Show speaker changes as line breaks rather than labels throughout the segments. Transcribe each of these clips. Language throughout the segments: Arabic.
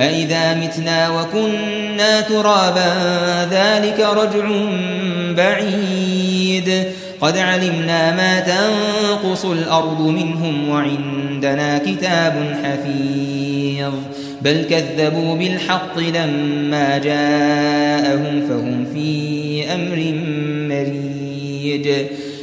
أئذا متنا وكنا ترابا ذلك رجع بعيد. قد علمنا ما تنقص الأرض منهم وعندنا كتاب حفيظ. بل كذبوا بالحق لما جاءهم فهم في أمر مريج.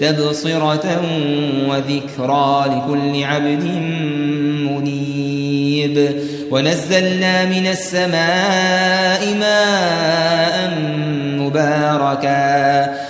تبصرة وذكرى لكل عبد منيب. ونزلنا من السماء ماء مباركا.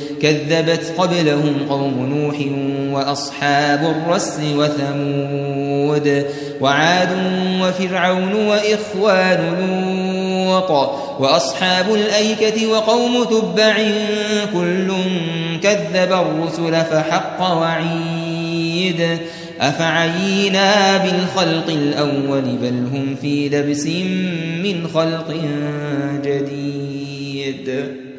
كذبت قبلهم قوم نوح وأصحاب الرس وثمود وعاد وفرعون وإخوان لوط وأصحاب الأيكة وقوم تبع كل كذب الرسل فحق وعيد أفعينا بالخلق الأول بل هم في لبس من خلق جديد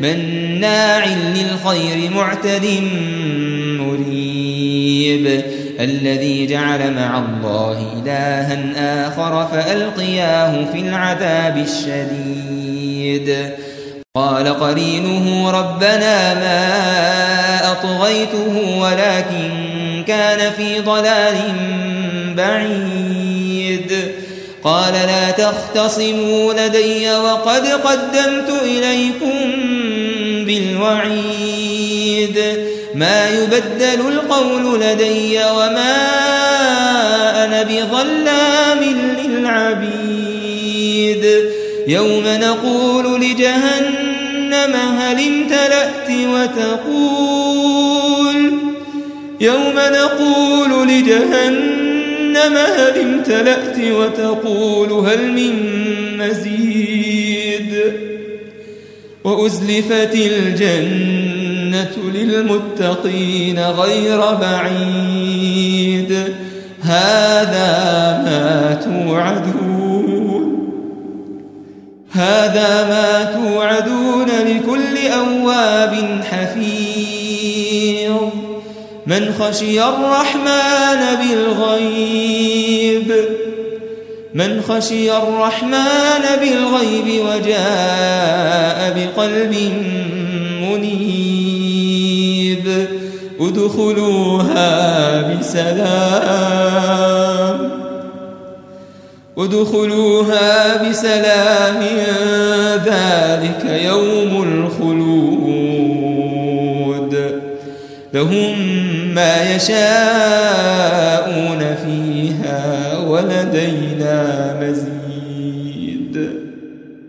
مناع للخير معتد مريب. الذي جعل مع الله إلها آخر فألقياه في العذاب الشديد. قال قرينه ربنا ما أطغيته ولكن كان في ضلال بعيد. قال لا تختصموا لدي وقد قدمت إليكم بالوعيد. ما يبدل القول لدي وما أنا بظلام للعبيد. يوم نقول لجهنم هل امتلأت وتقول؟ يوم نقول لجهنم هل امتلأت وتقول؟ هل من مزيد؟ وأزلفت الجنة للمتقين غير بعيد. هذا ما توعدون. هذا ما توعدون لكل أواب حفيظ. من خشي الرحمن بالغيب من خشي الرحمن بالغيب وجاء بقلب منيب. ادخلوها بسلام. ادخلوها بسلام. ذلك يوم الخلود. لهم ما يشاءون فيها ولدينا مزيد.